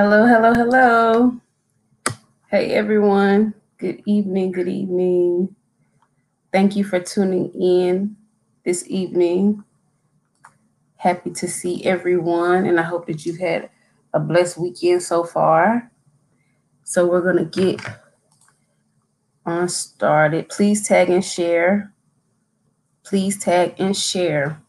Hello, hello, hello. Hey, everyone. Good evening. Good evening. Thank you for tuning in this evening. Happy to see everyone, and I hope that you've had a blessed weekend so far. So, we're going to get on started. Please tag and share. Please tag and share.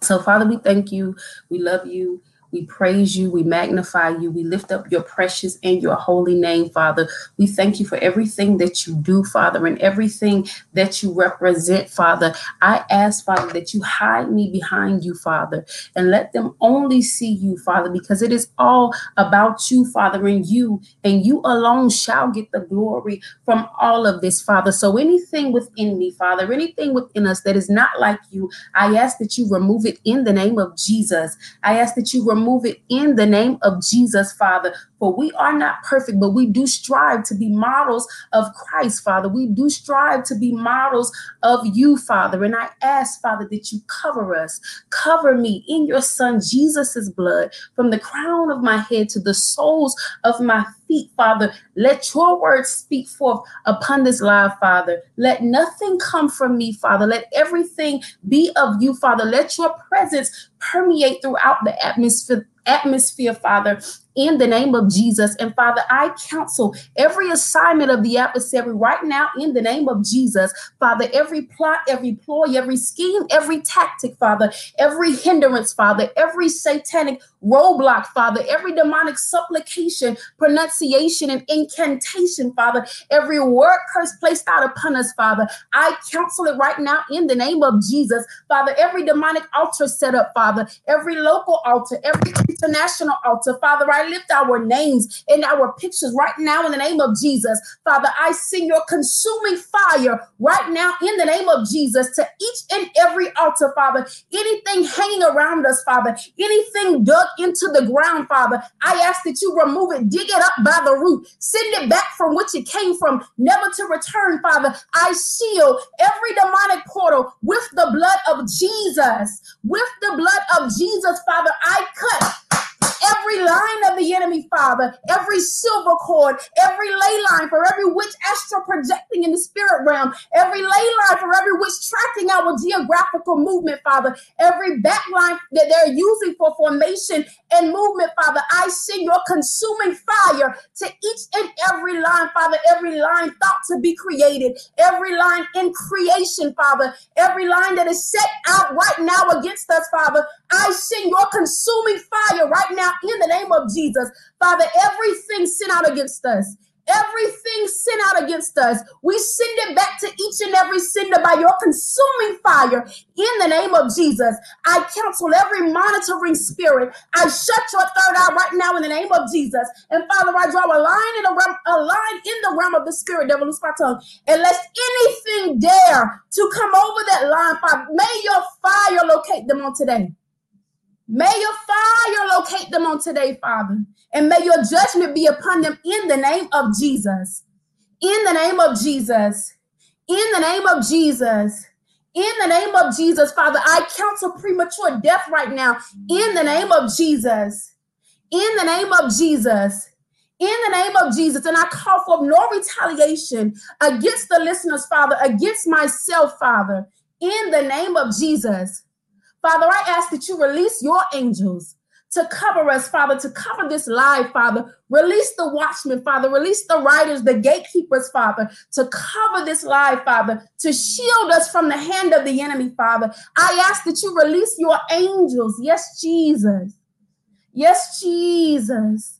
So, Father, we thank you. We love you. We praise you. We magnify you. We lift up your precious and your holy name, Father. We thank you for everything that you do, Father, and everything that you represent, Father. I ask, Father, that you hide me behind you, Father, and let them only see you, Father, because it is all about you, Father, and you, and you alone shall get the glory from all of this, Father. So anything within me, Father, anything within us that is not like you, I ask that you remove it in the name of Jesus. I ask that you remove remove it in the name of Jesus, Father. For we are not perfect, but we do strive to be models of Christ, Father. We do strive to be models of you, Father. And I ask, Father, that you cover us, cover me in your Son Jesus's blood, from the crown of my head to the soles of my feet, Father. Let your words speak forth upon this live, Father. Let nothing come from me, Father. Let everything be of you, Father. Let your presence permeate throughout the atmosphere atmosphere, Father, in the name of Jesus. And Father, I counsel every assignment of the adversary right now in the name of Jesus. Father, every plot, every ploy, every scheme, every tactic, Father, every hindrance, Father, every satanic roadblock, Father, every demonic supplication, pronunciation, and incantation, Father, every word curse placed out upon us, Father, I counsel it right now in the name of Jesus. Father, every demonic altar set up, Father, every local altar, every international altar, Father, I lift our names and our pictures right now in the name of Jesus. Father, I sing your consuming fire right now in the name of Jesus to each and every altar, Father. Anything hanging around us, Father, anything dug into the ground, Father, I ask that you remove it, dig it up by the root, send it back from which it came from, never to return, Father. I seal every demonic portal with the blood of Jesus. With the blood of Jesus, Father, I cut every line of the enemy, Father, every silver cord, every ley line for every witch astral projecting in the spirit realm, every ley line for every witch tracking our geographical movement, Father, every backline that they're using for formation and movement, Father. I send your consuming fire to each and every line, Father, every line thought to be created, every line in creation, Father, every line that is set out right now against us, Father. I send your consuming fire right now in the name of Jesus. Father, everything sent out against us, everything sent out against us, we send it back to each and every sender by your consuming fire in the name of Jesus. I counsel every monitoring spirit. I shut your third eye right now in the name of Jesus. And Father, I draw a line in a, realm, a line in the realm of the spirit, devil, loose my tongue. And lest anything dare to come over that line, Father, may your fire locate them on today. May your fire locate them on today, Father, and may your judgment be upon them in the name of Jesus. In the name of Jesus. In the name of Jesus. In the name of Jesus, Father, I counsel premature death right now. In the name of Jesus. In the name of Jesus. In the name of Jesus. And I call for no retaliation against the listeners, Father, against myself, Father. In the name of Jesus. Father, I ask that you release your angels to cover us, Father, to cover this live, Father. Release the watchmen, Father. Release the writers, the gatekeepers, Father, to cover this live, Father, to shield us from the hand of the enemy, Father. I ask that you release your angels. Yes, Jesus. Yes, Jesus.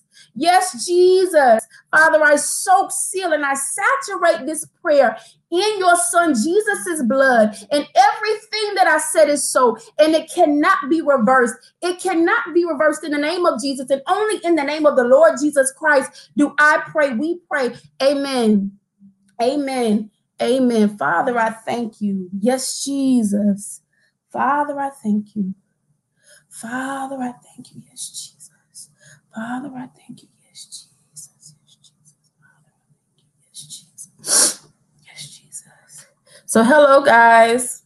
Yes, Jesus. Father, I soak, seal, and I saturate this prayer in your son Jesus' blood. And everything that I said is so, and it cannot be reversed. It cannot be reversed in the name of Jesus. And only in the name of the Lord Jesus Christ do I pray. We pray. Amen. Amen. Amen. Father, I thank you. Yes, Jesus. Father, I thank you. Father, I thank you. Yes, Jesus. Father, I thank you. Yes, Jesus. Yes, Jesus. Yes, Jesus. So, hello, guys.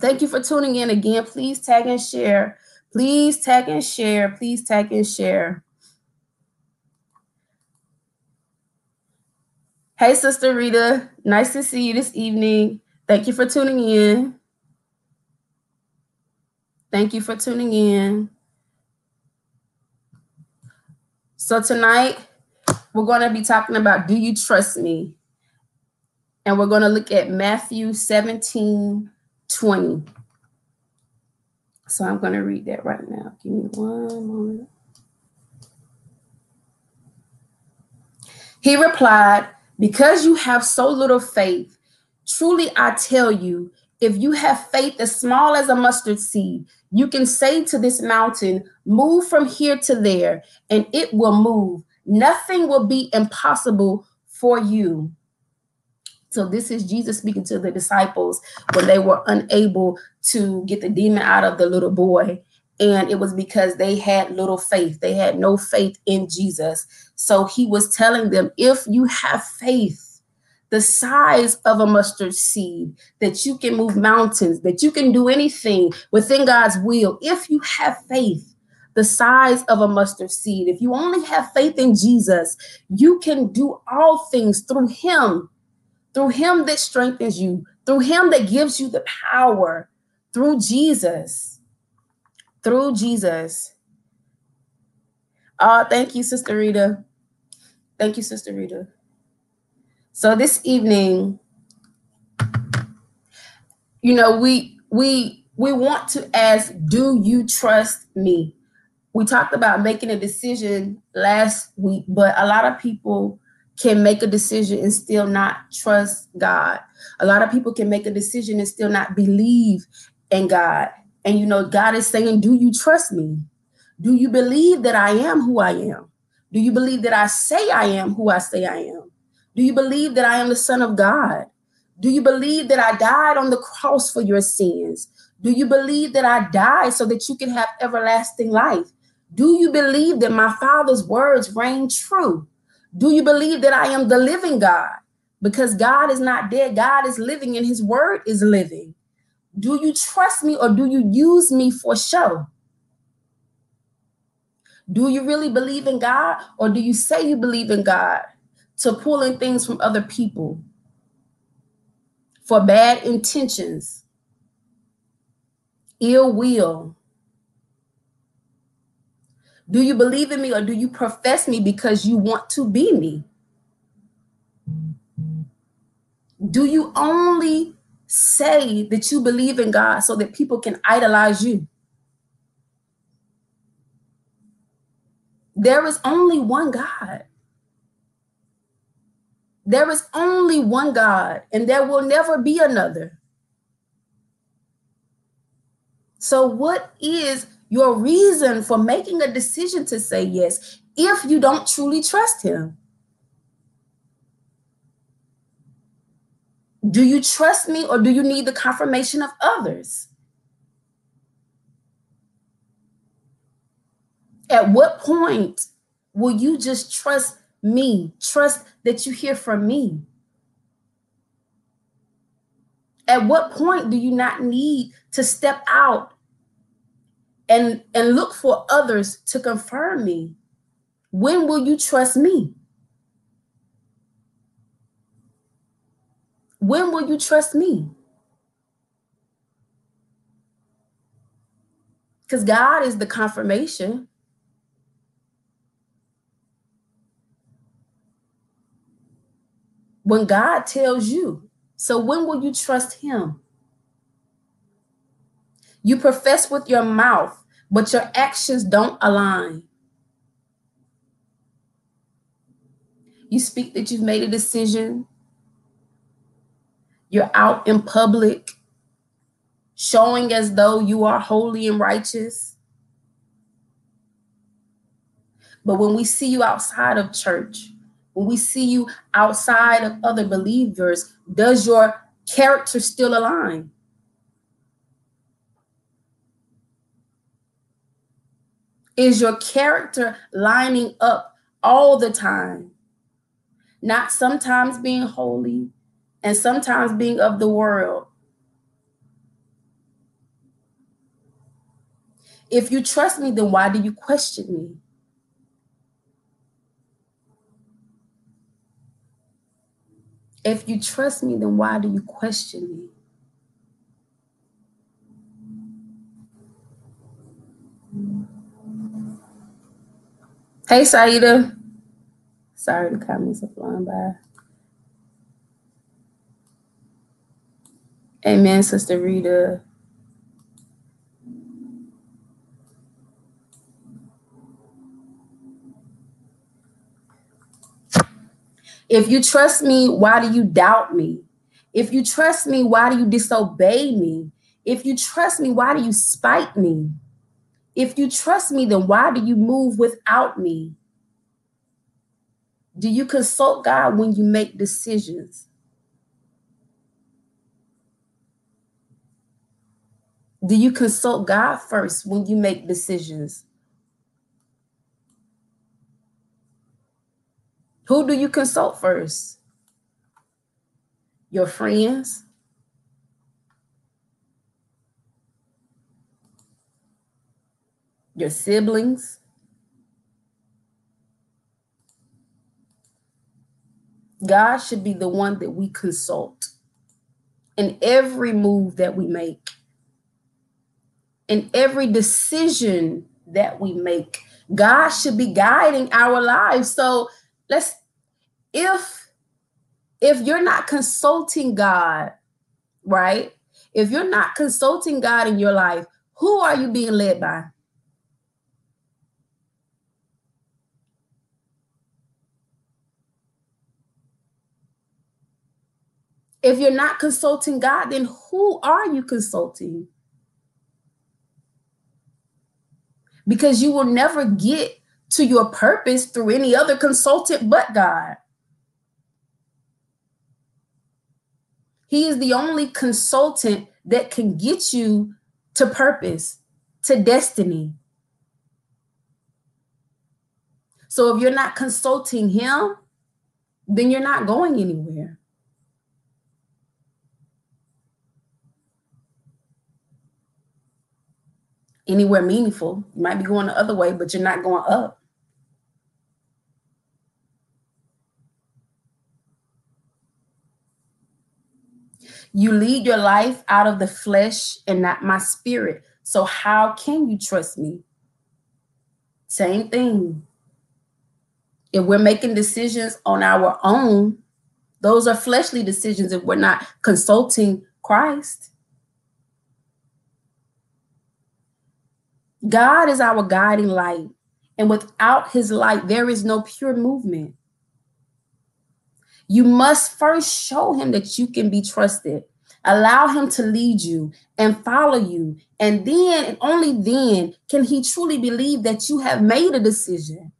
Thank you for tuning in again. Please tag and share. Please tag and share. Please tag and share. Hey, Sister Rita. Nice to see you this evening. Thank you for tuning in. Thank you for tuning in. So, tonight we're going to be talking about Do You Trust Me? And we're going to look at Matthew 17 20. So, I'm going to read that right now. Give me one moment. He replied, Because you have so little faith, truly I tell you, if you have faith as small as a mustard seed, you can say to this mountain, Move from here to there, and it will move. Nothing will be impossible for you. So, this is Jesus speaking to the disciples when they were unable to get the demon out of the little boy. And it was because they had little faith. They had no faith in Jesus. So, he was telling them, if you have faith, the size of a mustard seed, that you can move mountains, that you can do anything within God's will. If you have faith, the size of a mustard seed, if you only have faith in Jesus, you can do all things through Him, through Him that strengthens you, through Him that gives you the power, through Jesus. Through Jesus. Oh, thank you, Sister Rita. Thank you, Sister Rita. So this evening, you know, we we we want to ask, do you trust me? We talked about making a decision last week, but a lot of people can make a decision and still not trust God. A lot of people can make a decision and still not believe in God. And you know, God is saying, Do you trust me? Do you believe that I am who I am? Do you believe that I say I am who I say I am? Do you believe that I am the Son of God? Do you believe that I died on the cross for your sins? Do you believe that I died so that you can have everlasting life? Do you believe that my Father's words reign true? Do you believe that I am the living God? Because God is not dead, God is living and his word is living. Do you trust me or do you use me for show? Do you really believe in God or do you say you believe in God to pulling things from other people for bad intentions, ill will? Do you believe in me or do you profess me because you want to be me? Do you only say that you believe in God so that people can idolize you? There is only one God. There is only one God, and there will never be another. So, what is your reason for making a decision to say yes if you don't truly trust Him? Do you trust me or do you need the confirmation of others? At what point will you just trust me. Trust that you hear from me. At what point do you not need to step out and, and look for others to confirm me? When will you trust me? When will you trust me? Because God is the confirmation. When God tells you. So when will you trust him? You profess with your mouth, but your actions don't align. You speak that you've made a decision. You're out in public, showing as though you are holy and righteous. But when we see you outside of church, when we see you outside of other believers, does your character still align? Is your character lining up all the time? not sometimes being holy and sometimes being of the world. If you trust me, then why do you question me? If you trust me, then why do you question me? Hey, Saida. Sorry, the comments are flying by. Amen, Sister Rita. If you trust me, why do you doubt me? If you trust me, why do you disobey me? If you trust me, why do you spite me? If you trust me, then why do you move without me? Do you consult God when you make decisions? Do you consult God first when you make decisions? Who do you consult first? Your friends? Your siblings? God should be the one that we consult in every move that we make, in every decision that we make. God should be guiding our lives. So let's if if you're not consulting God, right? If you're not consulting God in your life, who are you being led by? If you're not consulting God, then who are you consulting? Because you will never get to your purpose through any other consultant but God. He is the only consultant that can get you to purpose, to destiny. So if you're not consulting him, then you're not going anywhere. anywhere meaningful. You might be going the other way, but you're not going up. You lead your life out of the flesh and not my spirit. So, how can you trust me? Same thing. If we're making decisions on our own, those are fleshly decisions if we're not consulting Christ. God is our guiding light, and without his light, there is no pure movement. You must first show him that you can be trusted. Allow him to lead you and follow you. And then, and only then, can he truly believe that you have made a decision.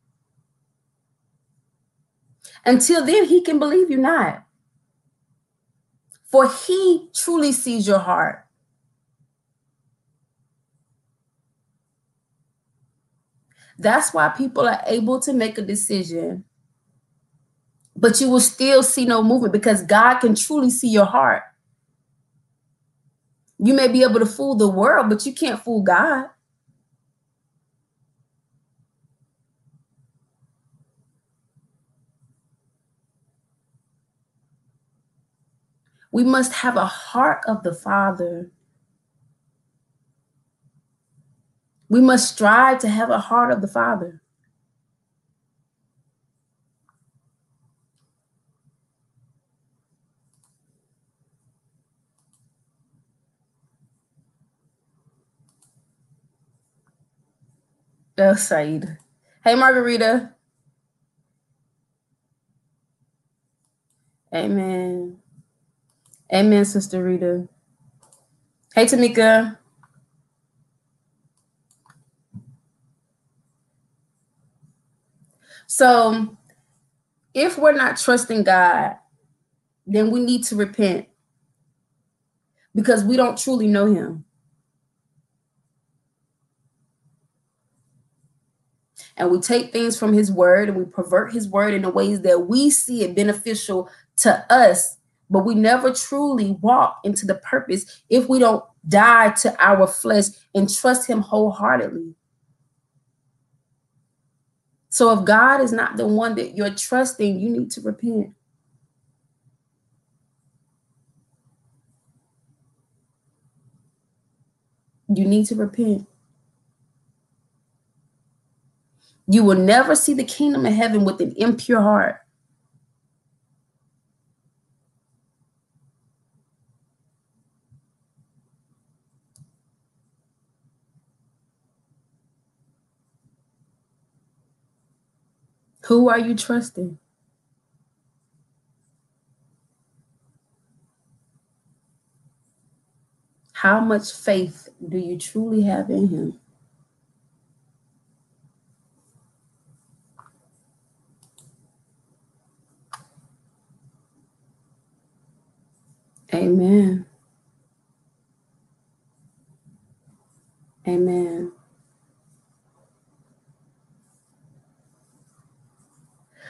Until then, he can believe you not. For he truly sees your heart. That's why people are able to make a decision, but you will still see no movement because God can truly see your heart. You may be able to fool the world, but you can't fool God. We must have a heart of the Father. We must strive to have a heart of the Father. Said. Hey, Margarita. Amen. Amen, Sister Rita. Hey, Tamika. So if we're not trusting God, then we need to repent because we don't truly know him. And we take things from his word and we pervert his word in the ways that we see it beneficial to us, but we never truly walk into the purpose if we don't die to our flesh and trust him wholeheartedly. So if God is not the one that you're trusting, you need to repent. You need to repent. You will never see the kingdom of heaven with an impure heart. Who are you trusting? How much faith do you truly have in Him? Amen. Amen.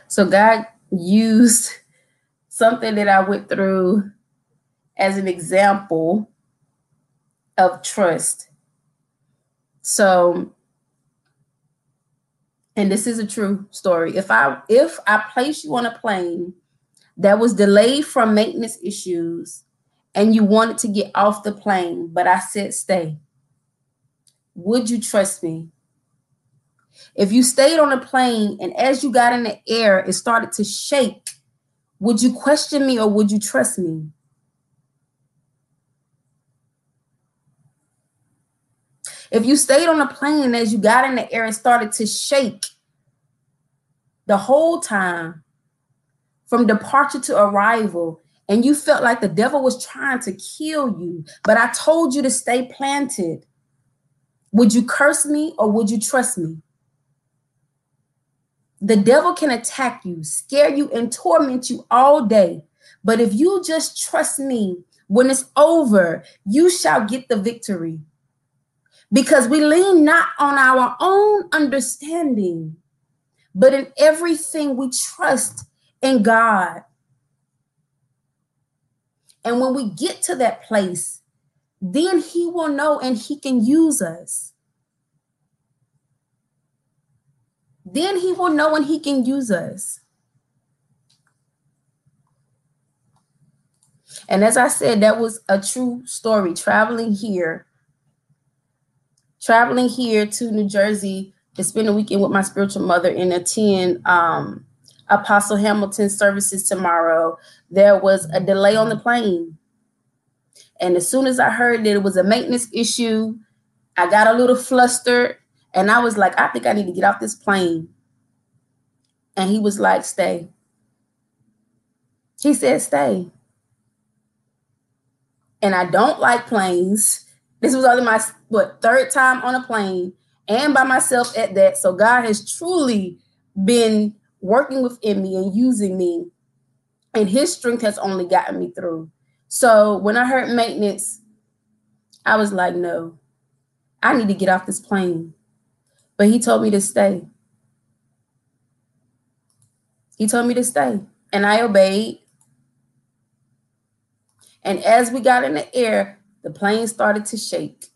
So God used something that I went through as an example of trust. So and this is a true story. If I if I place you on a plane that was delayed from maintenance issues and you wanted to get off the plane, but I said stay. Would you trust me? If you stayed on a plane and as you got in the air, it started to shake, would you question me or would you trust me? If you stayed on a plane and as you got in the air, it started to shake the whole time from departure to arrival, and you felt like the devil was trying to kill you, but I told you to stay planted, would you curse me or would you trust me? The devil can attack you, scare you, and torment you all day. But if you just trust me, when it's over, you shall get the victory. Because we lean not on our own understanding, but in everything we trust in God. And when we get to that place, then He will know and He can use us. Then He will know and He can use us. And as I said, that was a true story. Traveling here, traveling here to New Jersey to spend a weekend with my spiritual mother and attend um, Apostle Hamilton's services tomorrow, there was a delay on the plane. And as soon as I heard that it was a maintenance issue, I got a little flustered and I was like, I think I need to get off this plane. And he was like, stay. He said, stay. And I don't like planes. This was only my what third time on a plane and by myself at that. So God has truly been working within me and using me. And his strength has only gotten me through. So when I heard maintenance, I was like, no, I need to get off this plane. But he told me to stay. He told me to stay. And I obeyed. And as we got in the air, the plane started to shake.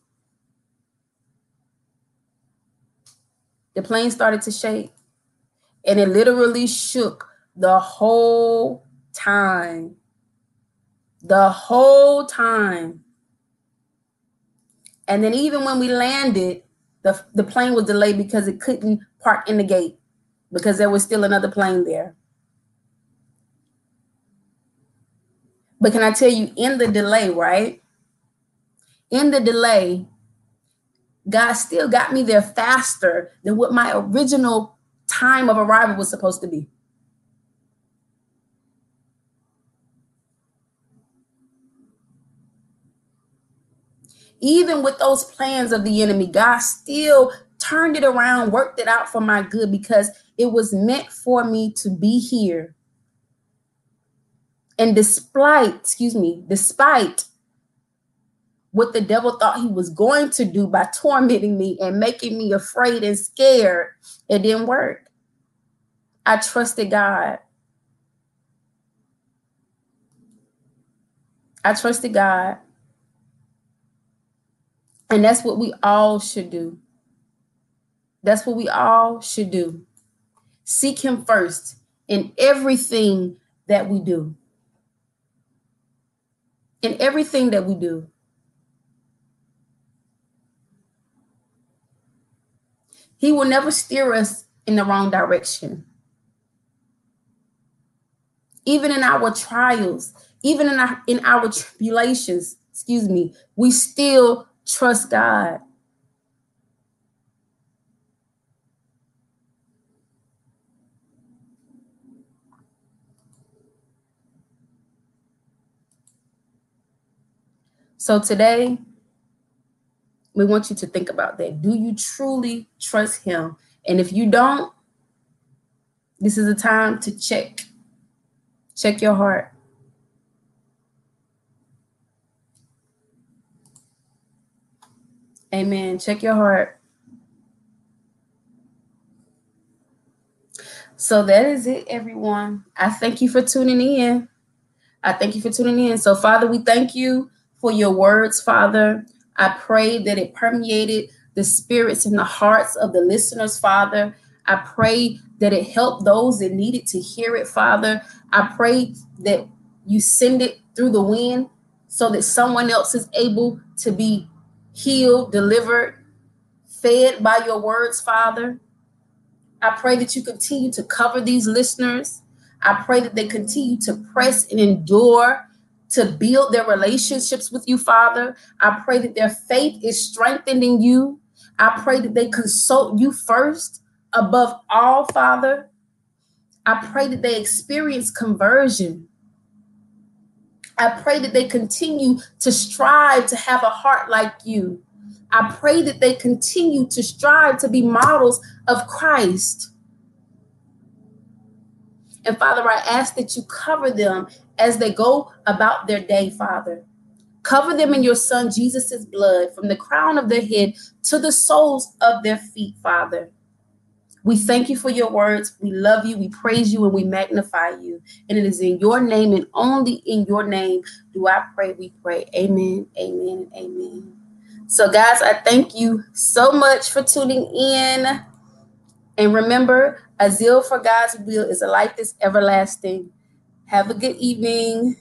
The plane started to shake. And it literally shook the whole time. The whole time. And then even when we landed, the, the plane was delayed because it couldn't park in the gate because there was still another plane there. But can I tell you, in the delay, right? In the delay, God still got me there faster than what my original time of arrival was supposed to be. Even with those plans of the enemy, God still turned it around, worked it out for my good because it was meant for me to be here. And despite, excuse me, despite what the devil thought he was going to do by tormenting me and making me afraid and scared, it didn't work. I trusted God. I trusted God. And that's what we all should do. That's what we all should do. Seek Him first in everything that we do. In everything that we do. He will never steer us in the wrong direction. Even in our trials, even in our in our tribulations, excuse me, we still trust God. So today, we want you to think about that. Do you truly trust him? And if you don't, this is a time to check. Check your heart. Amen. Check your heart. So that is it, everyone. I thank you for tuning in. I thank you for tuning in. So, Father, we thank you for your words, Father. I pray that it permeated the spirits and the hearts of the listeners, Father. I pray that it helped those that needed to hear it, Father. I pray that you send it through the wind so that someone else is able to be healed, delivered, fed by your words, Father. I pray that you continue to cover these listeners. I pray that they continue to press and endure to build their relationships with you, Father. I pray that their faith is strengthened in you. I pray that they consult you first above all, Father. I pray that they experience conversion. I pray that they continue to strive to have a heart like you. I pray that they continue to strive to be models of Christ. And Father, I ask that you cover them as they go about their day, Father. Cover them in your Son Jesus' blood from the crown of their head to the soles of their feet, Father. We thank you for your words. We love you. We praise you and we magnify you. And it is in your name and only in your name do I pray. We pray. Amen, amen, amen. So, guys, I thank you so much for tuning in. And remember, a zeal for God's will is a life that's everlasting. Have a good evening.